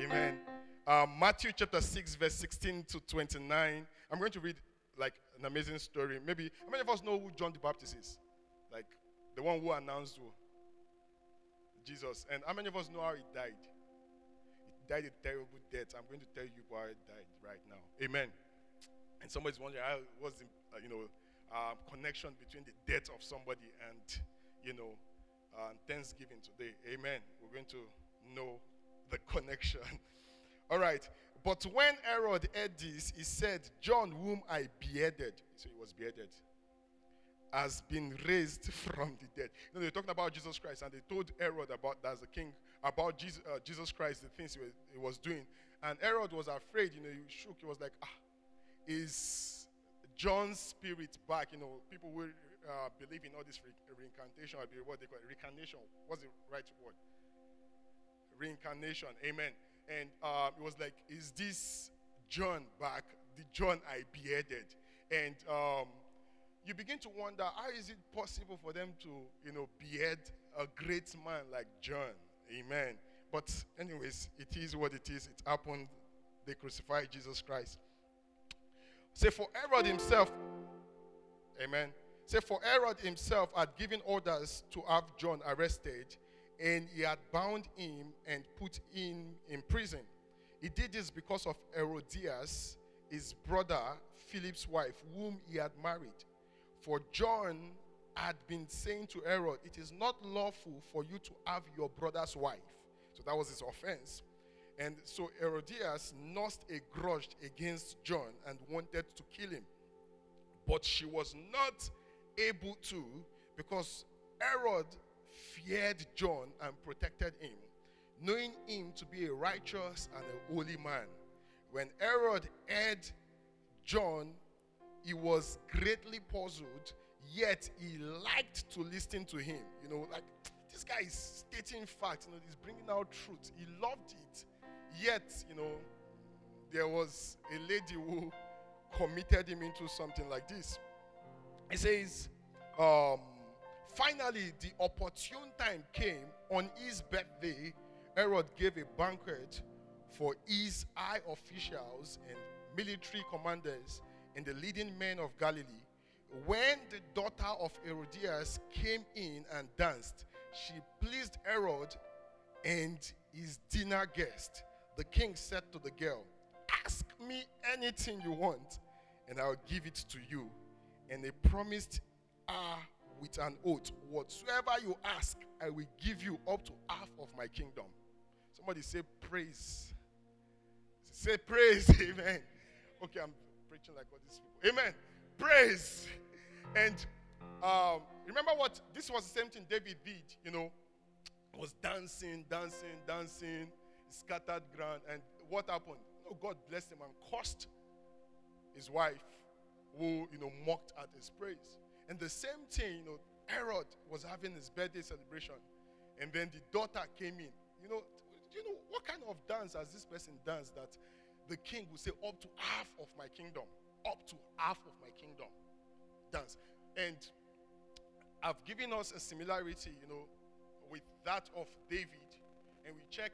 Amen. Um, Matthew chapter 6, verse 16 to 29. I'm going to read like an amazing story. Maybe, how many of us know who John the Baptist is? Like the one who announced who? Jesus. And how many of us know how he died? He died a terrible death. I'm going to tell you why he died right now. Amen. And somebody's wondering how was the uh, you know uh, connection between the death of somebody and you know uh, Thanksgiving today. Amen. We're going to know the connection. All right. But when Herod heard this, he said, John, whom I beheaded, so he was beheaded, has been raised from the dead. You know, they're talking about Jesus Christ, and they told Herod about that's the king, about Jesus, uh, Jesus Christ, the things he was, he was, doing. And Herod was afraid, you know, he shook. He was like, ah, is John's spirit back? You know, people will uh, believe in all this re- reincarnation, or what they call it, reincarnation. What's the right word? Reincarnation. Amen. And um, it was like, is this John back? The John I beheaded. And um, you begin to wonder, how is it possible for them to, you know, behead a great man like John? Amen. But anyways, it is what it is. It happened. They crucified Jesus Christ. Say for Herod himself, amen. Say for Herod himself had given orders to have John arrested and he had bound him and put him in prison. He did this because of Herodias, his brother, Philip's wife, whom he had married. For John had been saying to Herod, It is not lawful for you to have your brother's wife. So that was his offense. And so Herodias nursed a grudge against John and wanted to kill him. But she was not able to because Herod feared John and protected him, knowing him to be a righteous and a holy man. When Herod heard John, he was greatly puzzled, yet he liked to listen to him. You know, like this guy is stating facts, you know, he's bringing out truth. He loved it. Yet, you know, there was a lady who committed him into something like this. He says, um, Finally, the opportune time came on his birthday. Herod gave a banquet for his high officials and military commanders and the leading men of Galilee. When the daughter of Herodias came in and danced, she pleased Herod and his dinner guest. The king said to the girl, Ask me anything you want, and I'll give it to you. And he promised her with an oath, Whatsoever you ask, I will give you up to half of my kingdom. Somebody say, Praise. Say, Praise. Amen. Okay, I'm preaching like all these people. Amen. Praise. And um, remember what? This was the same thing David did, you know, was dancing, dancing, dancing, scattered ground. And what happened? You know, God blessed him and cursed his wife, who, you know, mocked at his praise. And the same thing, you know, Herod was having his birthday celebration, and then the daughter came in. You know, you know what kind of dance has this person danced that the king will say, up to half of my kingdom, up to half of my kingdom, dance. And I've given us a similarity, you know, with that of David, and we check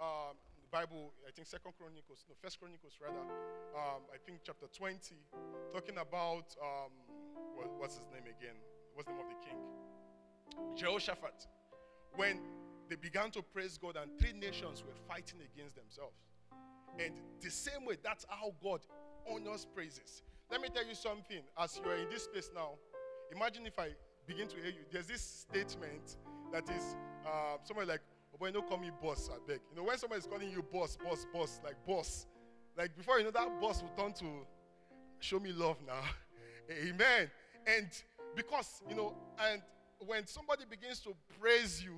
um, Bible. I think Second Chronicles, no, First Chronicles rather. Um, I think chapter twenty, talking about. Um, what, what's his name again? What's the name of the king? Jehoshaphat. When they began to praise God, and three nations were fighting against themselves. And the same way, that's how God honors praises. Let me tell you something. As you are in this space now, imagine if I begin to hear you. There's this statement that is uh, somewhere like, oh boy, don't call me boss, I beg. You know, when somebody is calling you boss, boss, boss, like boss, like before you know that boss will turn to show me love now. Amen. And because, you know, and when somebody begins to praise you,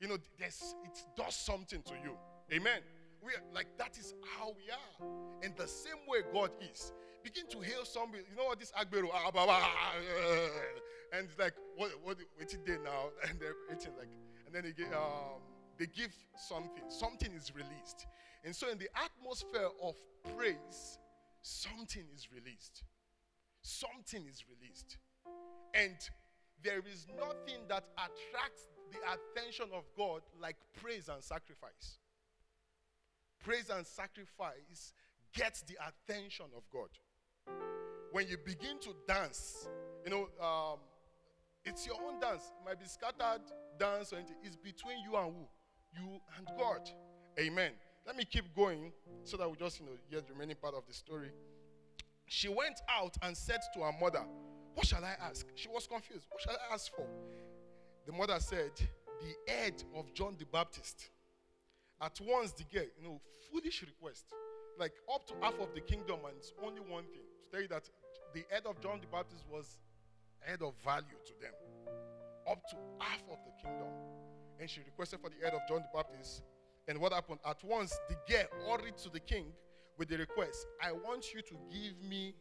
you know, there's, it does something to you. Amen. We are, like that is how we are. And the same way God is. Begin to hail somebody. You know what this Agbero, ah, bah, bah, and it's like, what, what, what it did now? And eating like, and then they um, they give something. Something is released. And so in the atmosphere of praise, something is released something is released. And there is nothing that attracts the attention of God like praise and sacrifice. praise and sacrifice gets the attention of God. When you begin to dance, you know, um, it's your own dance. It might be scattered dance or anything. It's between you and who? You and God. Amen. Let me keep going so that we just, you know, hear the remaining part of the story. She went out and said to her mother, What shall I ask? She was confused. What shall I ask for? The mother said, The head of John the Baptist. At once, the girl, you know, foolish request. Like up to half of the kingdom, and it's only one thing to tell you that the head of John the Baptist was head of value to them. Up to half of the kingdom. And she requested for the head of John the Baptist. And what happened? At once, the girl hurried to the king with the request I want you to give me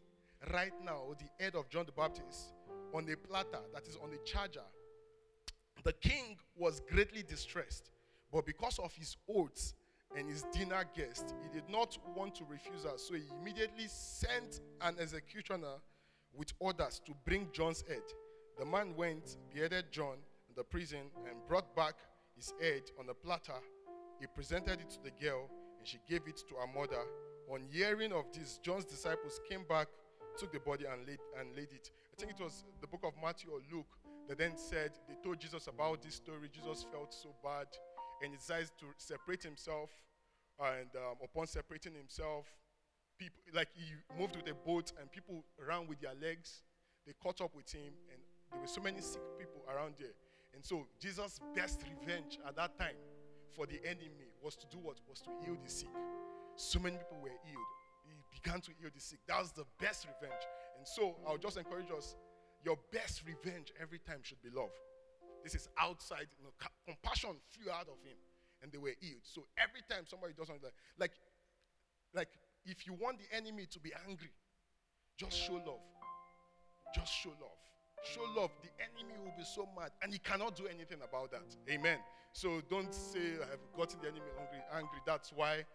right now the head of John the Baptist on a platter that is on a charger. The king was greatly distressed, but because of his oaths and his dinner guest, he did not want to refuse her. So he immediately sent an executioner with orders to bring John's head. The man went, beheaded John in the prison, and brought back his head on a platter. He presented it to the girl, and she gave it to her mother. On hearing of this, John's disciples came back, took the body, and laid, and laid it. I think it was the book of Matthew or Luke that then said they told Jesus about this story. Jesus felt so bad and he decides to separate himself. And um, upon separating himself, people like he moved with a boat, and people ran with their legs. They caught up with him, and there were so many sick people around there. And so Jesus' best revenge at that time for the enemy was to do what? Was to heal the sick. So many people were healed. He began to heal the sick. That was the best revenge. And so I'll just encourage us your best revenge every time should be love. This is outside, you know, compassion flew out of him and they were healed. So every time somebody does something like, like, like if you want the enemy to be angry, just show love. Just show love. Show love. The enemy will be so mad and he cannot do anything about that. Amen. So don't say, I have gotten the enemy angry. angry. That's why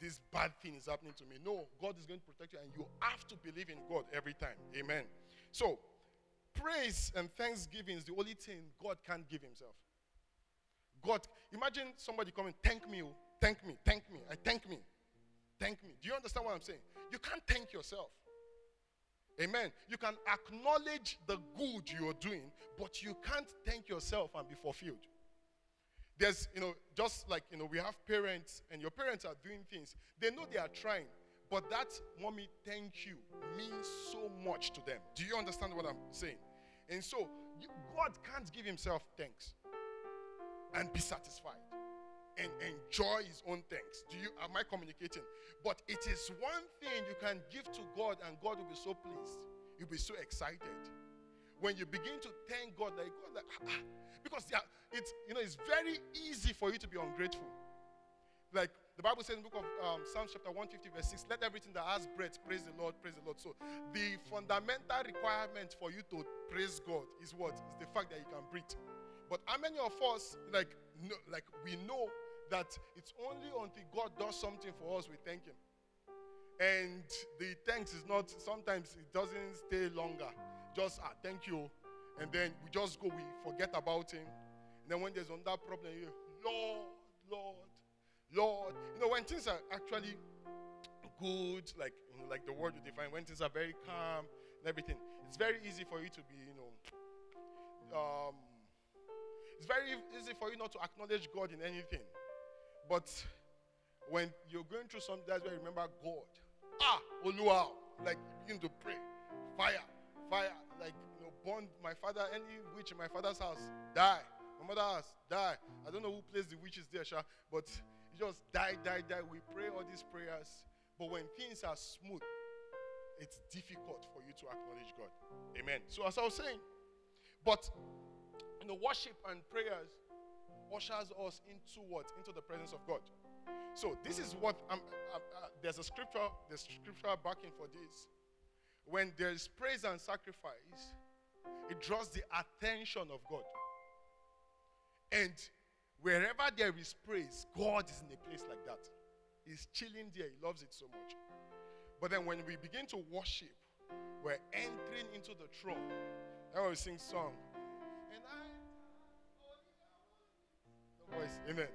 this bad thing is happening to me. No, God is going to protect you and you have to believe in God every time. Amen. So praise and thanksgiving is the only thing God can't give himself. God, imagine somebody coming, thank me, oh, thank me, thank me, I thank me, thank me. Do you understand what I'm saying? You can't thank yourself. Amen. You can acknowledge the good you're doing, but you can't thank yourself and be fulfilled. There's, you know, just like, you know, we have parents and your parents are doing things. They know they are trying, but that, mommy, thank you, means so much to them. Do you understand what I'm saying? And so, you, God can't give himself thanks and be satisfied and enjoy his own things. Do you am I communicating? But it is one thing you can give to God and God will be so pleased. You'll be so excited. When you begin to thank God, like God, like, ah, ah because it's you know it's very easy for you to be ungrateful. Like the Bible says in the book of um, Psalms chapter 150 verse 6, let everything that has breath praise the Lord, praise the Lord. So the fundamental requirement for you to praise God is what? Is the fact that you can breathe. But how many of us, like, know, like we know that it's only until God does something for us we thank Him. And the thanks is not, sometimes it doesn't stay longer. Just, ah, thank you. And then we just go, we forget about Him. And then when there's another problem, you, Lord, Lord, Lord. You know, when things are actually good, like you know, like the word you define, when things are very calm and everything, it's very easy for you to be, you know, um, it's very easy for you not to acknowledge God in anything. But when you're going through something, that's where you remember God. Ah, Oluwa, like begin to pray, fire, fire, like you know, burn my father, any witch in my father's house, die. My mother's house, die. I don't know who plays the witches there, Sha, but you just die, die, die. We pray all these prayers. But when things are smooth, it's difficult for you to acknowledge God. Amen. So, as I was saying, but you know, worship and prayers ushers us into what? Into the presence of God. So, this is what I'm, I'm, uh, there's a scripture, there's scriptural backing for this. When there's praise and sacrifice, it draws the attention of God. And Wherever there is praise, God is in a place like that. He's chilling there. He loves it so much. But then when we begin to worship, we're entering into the throne. Then we sing song. Amen.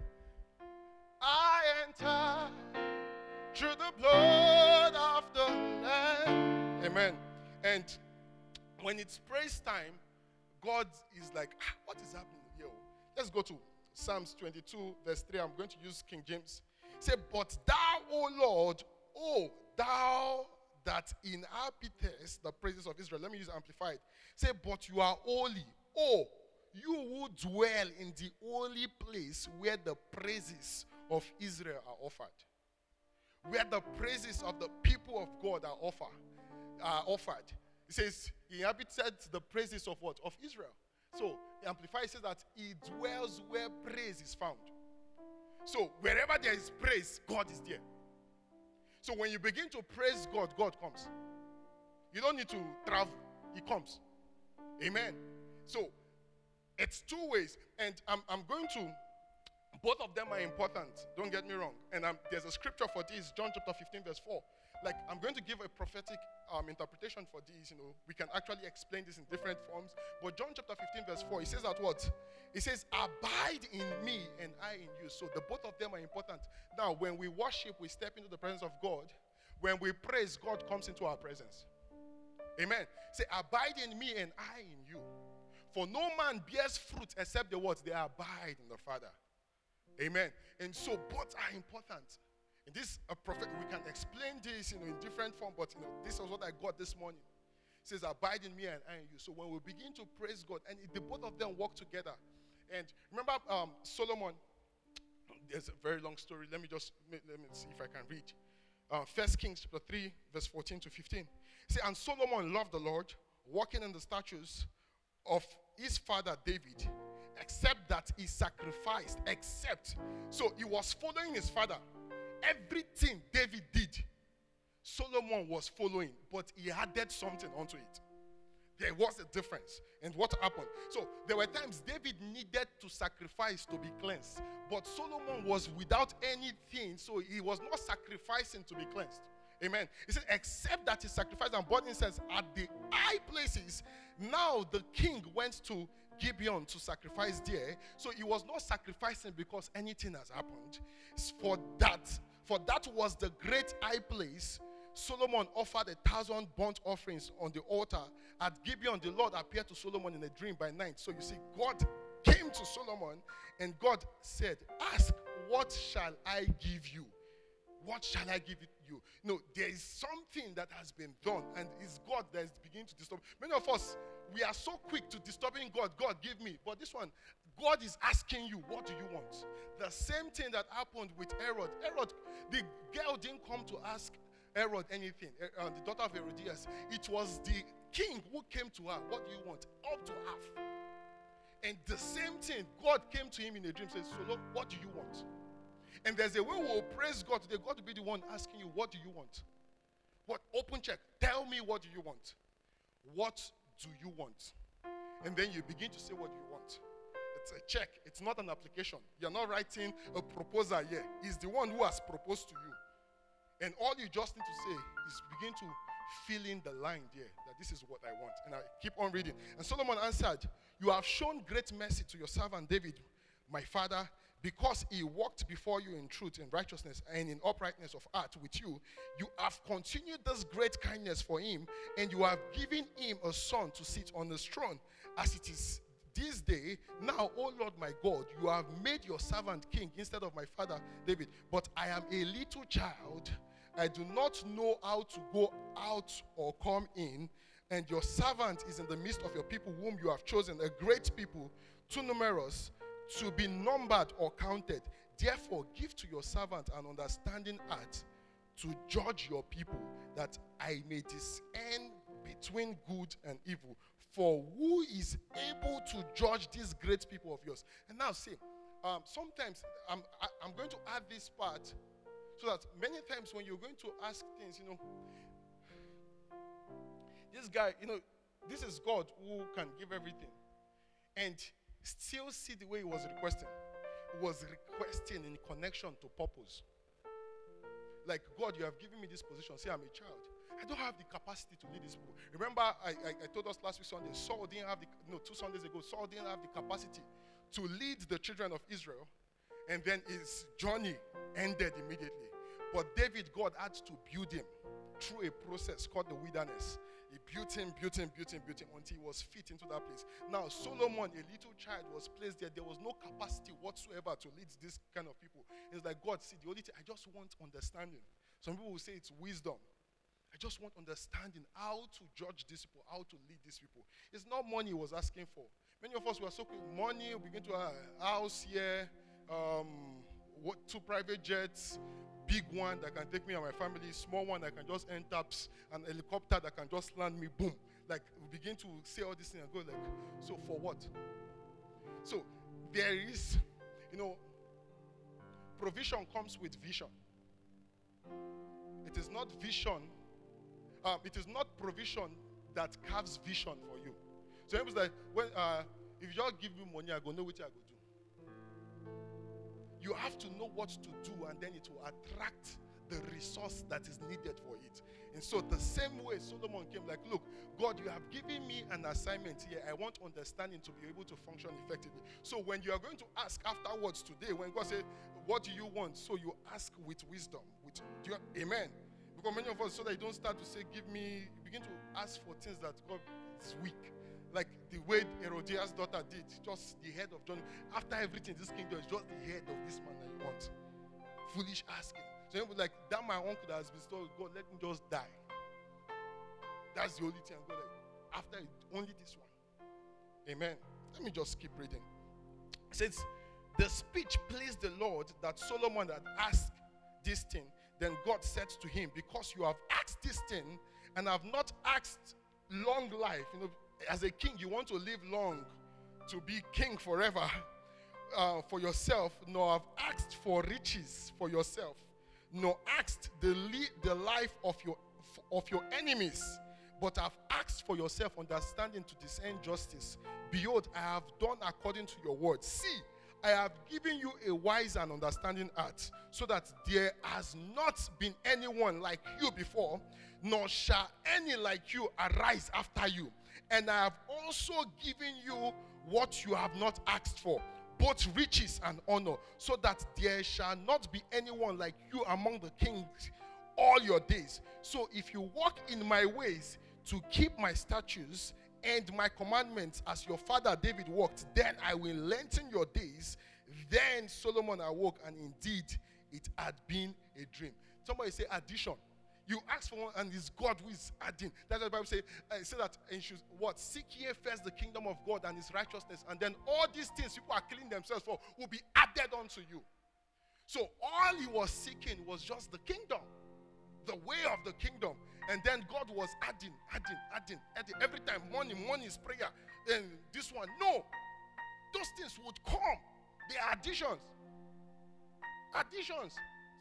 I enter through the blood of the Lamb. Amen. And when it's praise time, God is like, ah, what is happening here? Let's go to Psalms 22, verse 3. I'm going to use King James. Say, But thou, O Lord, O thou that inhabitest the praises of Israel. Let me use amplified. Say, But you are holy, O you who dwell in the holy place where the praises of Israel are offered. Where the praises of the people of God are offered. Are offered. It says he inhabited the praises of what? Of Israel. So Amplified says that he dwells where praise is found. So wherever there is praise, God is there. So when you begin to praise God, God comes. You don't need to travel, He comes. Amen. So it's two ways, and I'm, I'm going to, both of them are important. Don't get me wrong. And I'm, there's a scripture for this, John chapter 15, verse 4. Like, I'm going to give a prophetic um, interpretation for this. You know, we can actually explain this in different forms. But John chapter 15, verse 4, he says that what? He says, Abide in me and I in you. So the both of them are important. Now, when we worship, we step into the presence of God. When we praise, God comes into our presence. Amen. Say, Abide in me and I in you. For no man bears fruit except the words they abide in the Father. Amen. And so both are important. In this a prophet, we can explain this, you know, in different form, but you know, this is what I got this morning. It says, Abide in me and I in you. So when we begin to praise God, and the both of them work together. And remember um, Solomon, there's a very long story. Let me just let me see if I can read. Uh, First Kings chapter 3, verse 14 to 15. See, and Solomon loved the Lord, walking in the statutes of his father David, except that he sacrificed, except. So he was following his father. Everything David did, Solomon was following, but he added something onto it. There was a difference. And what happened? So there were times David needed to sacrifice to be cleansed, but Solomon was without anything, so he was not sacrificing to be cleansed. Amen. He said, except that he sacrificed and brought incense at the high places. Now the king went to Gibeon to sacrifice there. So he was not sacrificing because anything has happened. For that, for that was the great high place. Solomon offered a thousand burnt offerings on the altar. At Gibeon, the Lord appeared to Solomon in a dream by night. So you see, God came to Solomon and God said, Ask, what shall I give you? What shall I give you? No, there is something that has been done, and it's God that is beginning to disturb. Many of us, we are so quick to disturbing God. God, give me. But this one, God is asking you, what do you want? The same thing that happened with Herod. Herod, the girl didn't come to ask Herod anything, uh, the daughter of Herodias. It was the king who came to her. What do you want? Up to half. And the same thing, God came to him in a dream, says, Solo, what do you want? And there's a way we'll praise God today. God will be the one asking you, What do you want? What? Open check. Tell me what do you want? What do you want? And then you begin to say what you want. It's a check, it's not an application. You're not writing a proposal here. He's the one who has proposed to you. And all you just need to say is begin to fill in the line there that this is what I want. And I keep on reading. And Solomon answered, You have shown great mercy to your servant David, my father, because he walked before you in truth and righteousness and in uprightness of heart with you, you have continued this great kindness for him, and you have given him a son to sit on his throne, as it is this day. Now, O Lord my God, you have made your servant king instead of my father David. But I am a little child. I do not know how to go out or come in, and your servant is in the midst of your people, whom you have chosen, a great people, too numerous to be numbered or counted. Therefore, give to your servant an understanding heart to judge your people, that I may discern between good and evil. For who is able to judge these great people of yours? And now, see, um, sometimes I'm, I, i am going to add this part so that many times when you're going to ask things, you know, this guy, you know, this is God who can give everything. And still see the way he was requesting. He was requesting in connection to purpose. Like, God, you have given me this position. Say, I'm a child. I don't have the capacity to lead this people. Remember, I, I, I told us last week Sunday, Saul didn't have the, no, two Sundays ago, Saul didn't have the capacity to lead the children of Israel. And then his journey ended immediately. But David, God had to build him through a process called the wilderness. He built him, built him, built him, built him until he was fit into that place. Now, Solomon, a little child, was placed there. There was no capacity whatsoever to lead this kind of people. It's like, God, see, the only thing, I just want understanding. Some people will say it's wisdom. I just want understanding how to judge these people, how to lead these people. It's not money he was asking for. Many of us were so quick. Money, we begin to a house here, um, what, two private jets, big one that can take me and my family, small one that can just end taps, an helicopter that can just land me, boom. Like we begin to say all these things and go like, so for what? So there is, you know, provision comes with vision. It is not vision. Um, it is not provision that carves vision for you. So it was like when uh, if you just give me money, I go know which I go. You have to know what to do, and then it will attract the resource that is needed for it. And so, the same way Solomon came, like, look, God, you have given me an assignment here. I want understanding to be able to function effectively. So, when you are going to ask afterwards today, when God said, What do you want? So, you ask with wisdom. With you, Amen. Because many of us, so that you don't start to say, Give me, begin to ask for things that God is weak. The way Herodias' daughter did, just the head of John. After everything, this kingdom is just the head of this man that you want. Foolish asking. So you like that my uncle that has been told, God, let me just die. That's the only thing I'm going to after it, only this one. Amen. Let me just keep reading. It says, the speech pleased the Lord that Solomon had asked this thing. Then God said to him, Because you have asked this thing and have not asked long life, you know, as a king, you want to live long, to be king forever uh, for yourself, nor have asked for riches for yourself nor asked the, the life of your, of your enemies, but have asked for yourself understanding to discern justice. Behold, I have done according to your word. See, I have given you a wise and understanding heart, so that there has not been anyone like you before, nor shall any like you arise after you. And I have also given you what you have not asked for both riches and honor, so that there shall not be anyone like you among the kings all your days. So if you walk in my ways to keep my statutes and my commandments as your father David walked, then I will lengthen your days. Then Solomon awoke, and indeed it had been a dream. Somebody say addition. You ask for one, and it's God who is adding. That's what the Bible says. Uh, say that and should what? Seek ye first the kingdom of God and his righteousness, and then all these things people are killing themselves for will be added unto you. So all he was seeking was just the kingdom, the way of the kingdom. And then God was adding, adding, adding, adding. Every time, money, money is prayer. And this one, no. Those things would come. They are additions. Additions.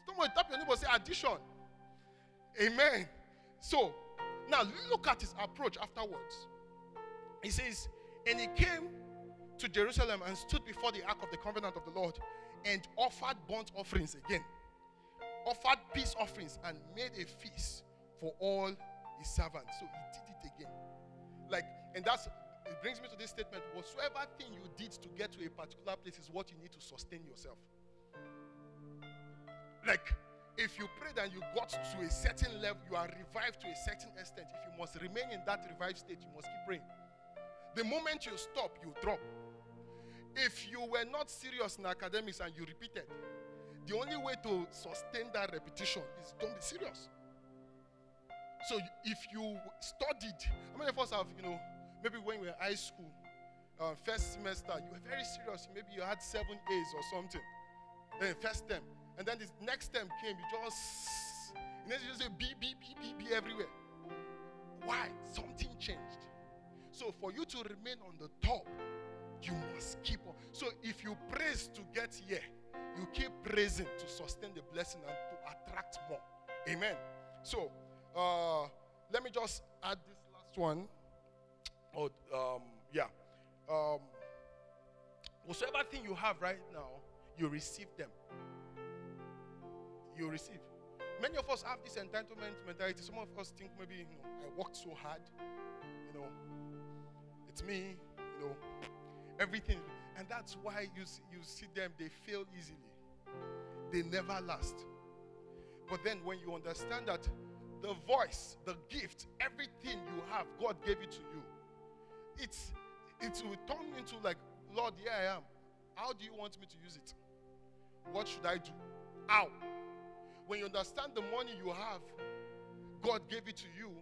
Someone tap your neighbor say addition. Amen. So, now look at his approach afterwards. He says, And he came to Jerusalem and stood before the ark of the covenant of the Lord and offered burnt offerings again, offered peace offerings, and made a feast for all his servants. So he did it again. Like, and that's it brings me to this statement whatsoever thing you did to get to a particular place is what you need to sustain yourself. Like, if you prayed and you got to a certain level, you are revived to a certain extent. If you must remain in that revived state, you must keep praying. The moment you stop, you drop. If you were not serious in academics and you repeated, the only way to sustain that repetition is don't be serious. So if you studied, how many of us have, you know, maybe when we were in high school, uh, first semester, you were very serious. Maybe you had seven A's or something. Then first term, and then this next term came, you just, you know, you just say B, B, B, B, B everywhere. Why? Something changed. So for you to remain on the top, you must keep on. So if you praise to get here, you keep praising to sustain the blessing and to attract more. Amen. So uh, let me just add this last one. Oh, um, yeah. Um, whatsoever thing you have right now, you receive them you receive. Many of us have this entitlement mentality. Some of us think maybe, you know, I worked so hard, you know, it's me, you know, everything. And that's why you you see them, they fail easily. They never last. But then when you understand that the voice, the gift, everything you have, God gave it to you. It's it will turn into like, Lord, here I am. How do you want me to use it? What should I do? How? When you understand the money you have, God gave it to you,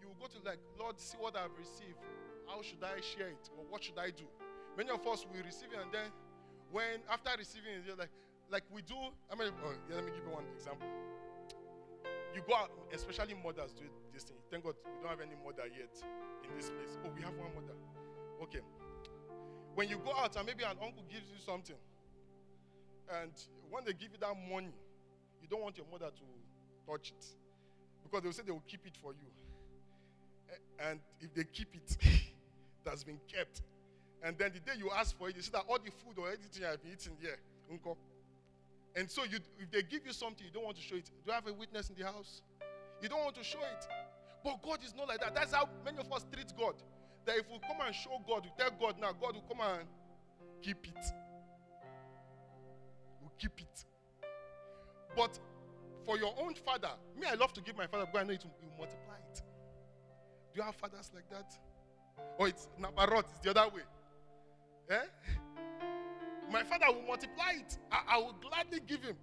you will go to like, Lord, see what I've received. How should I share it? Or what should I do? Many of us will receive it and then when after receiving it, you're like, like we do. I mean, oh, yeah, let me give you one example. You go out, especially mothers do this thing. Thank God we don't have any mother yet in this place. Oh, we have one mother. Okay. When you go out and maybe an uncle gives you something, and when they give you that money, you don't want your mother to touch it because they'll say they will keep it for you. Eh, and if they keep it, that's been kept. And then the day you ask for it, you see that all the food or anything I've been eating here, uncle. And so you, if they give you something, you don't want to show it. Do you have a witness in the house? You don't want to show it. But God is not like that. That's how many of us treat God. That if we come and show God, we tell God now, God will come and keep it. We'll keep it. But for your own father, me, I love to give my father, but I know it will multiply it. Do you have fathers like that? Or it's Nabarot, it's the other way. Eh? My father will multiply it. I, I will gladly give him.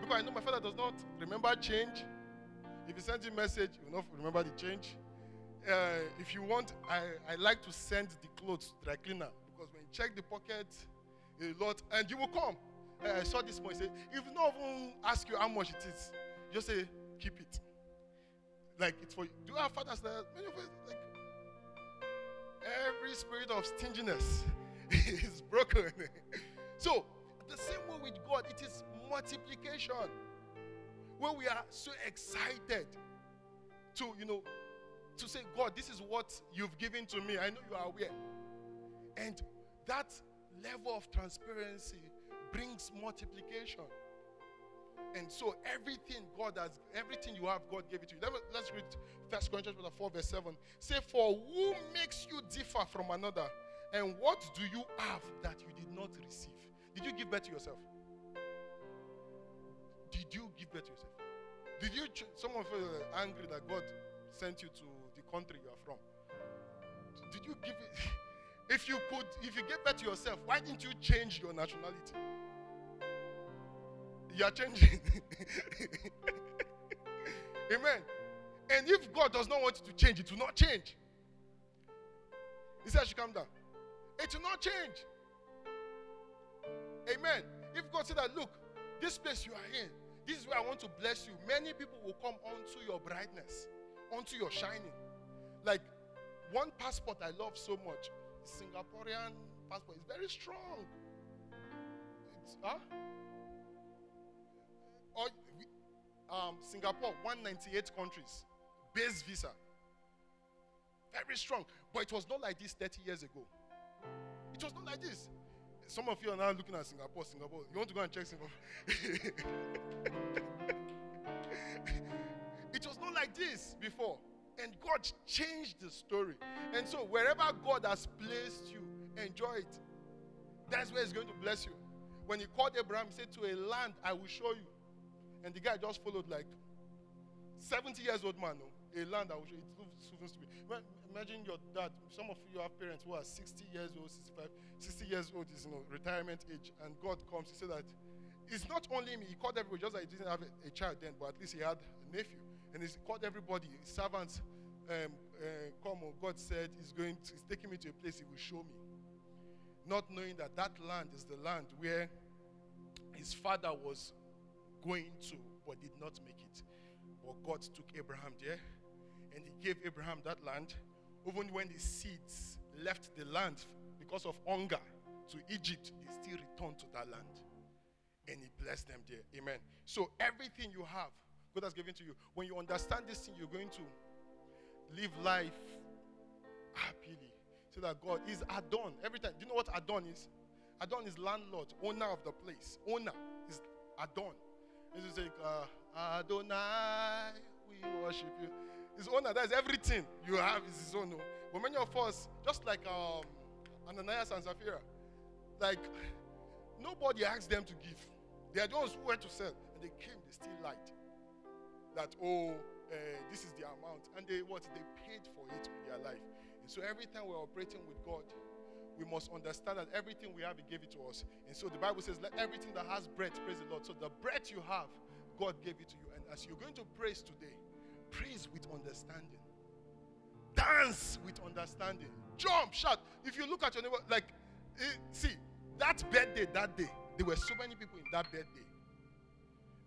Because I know my father does not remember change. If he sends you a message, you will not remember the change. Uh, if you want, I, I like to send the clothes to dry cleaner because when you check the pocket, a lot, and you will come. Uh, I saw this boy say, if no one ask you how much it is, just say, keep it. Like it's for you. Do you have fathers that many of us like every spirit of stinginess is broken. so, the same way with God, it is multiplication. When we are so excited to, you know, to say, God, this is what you've given to me. I know you are aware. And that level of transparency brings multiplication. And so everything God has, everything you have, God gave it to you. Let's read First Corinthians 4, verse 7. Say, For who makes you differ from another? And what do you have that you did not receive? Did you give birth to yourself? Did you give birth to yourself? Did you, some of you are angry that God sent you to the country you are from? Did you give it? If you could, if you gave birth to yourself, why didn't you change your nationality? You are changing. Amen. And if God does not want you to change, it will not change. He said, I should come down. It will not change. Amen. If God said that, look, this place you are in, this is where I want to bless you, many people will come onto your brightness, onto your shining. Like one passport I love so much, Singaporean passport, is very strong. It's, huh? Or, um, Singapore, 198 countries, base visa. Very strong. But it was not like this 30 years ago. It was not like this. Some of you are now looking at Singapore. Singapore. You want to go and check Singapore? it was not like this before. And God changed the story. And so, wherever God has placed you, enjoy it. That's where He's going to bless you. When He called Abraham, He said, To a land I will show you. And the guy just followed like 70 years old man, no? a land show you. It supposed to be. Imagine your dad. Some of you have parents who are 60 years old, 65, 60 years old is you know retirement age, and God comes. He said that it's not only me. He called everybody. Just like he didn't have a, a child then, but at least he had a nephew, and he called everybody. His servants, um, uh, come on. God said he's going. To, he's taking me to a place he will show me. Not knowing that that land is the land where his father was going to, but did not make it. But God took Abraham there, and he gave Abraham that land even when the seeds left the land because of hunger to Egypt, they still returned to that land. And he blessed them there. Amen. So everything you have, God has given to you. When you understand this thing, you're going to live life happily. So that God is Adon. Every time. Do you know what Adon is? Adon is landlord, owner of the place. Owner is Adon. It's like, uh, Adonai, we worship you. His owner, that's everything you have is his own. But many of us, just like um, Ananias and Sapphira, like nobody asked them to give. They are those who went to sell, and they came, they still lied. That, oh, uh, this is the amount. And they what? They paid for it with their life. And so every time we're operating with God, we must understand that everything we have, He gave it to us. And so the Bible says, let everything that has breath praise the Lord. So the breath you have, God gave it to you. And as you're going to praise today, praise with understanding. Dance with understanding. Jump, shout. If you look at your neighbor, like, eh, see, that birthday that day, there were so many people in that birthday.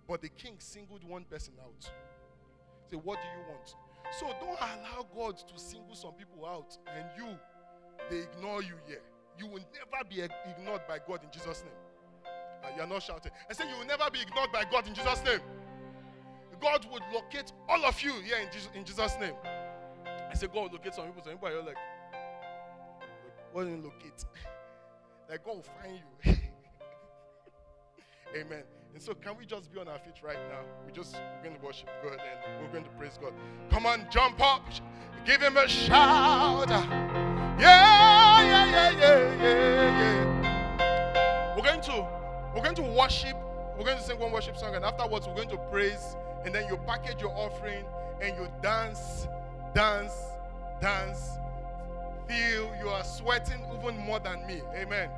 But the king singled one person out. Say, what do you want? So don't allow God to single some people out and you, they ignore you here. You will never be ignored by God in Jesus' name. Uh, you're not shouting. I say you will never be ignored by God in Jesus' name. God would locate all of you here in Jesus, in Jesus' name. I say God will locate some people. Some people are like, what you locate? like God will find you. Amen. And so, can we just be on our feet right now? We just we're going to worship God and we're going to praise God. Come on, jump up, give Him a shout. Yeah, yeah, yeah, yeah, yeah, yeah. We're going to we're going to worship. We're going to sing one worship song, and afterwards we're going to praise. And then you package your offering and you dance, dance, dance. Feel you are sweating even more than me. Amen.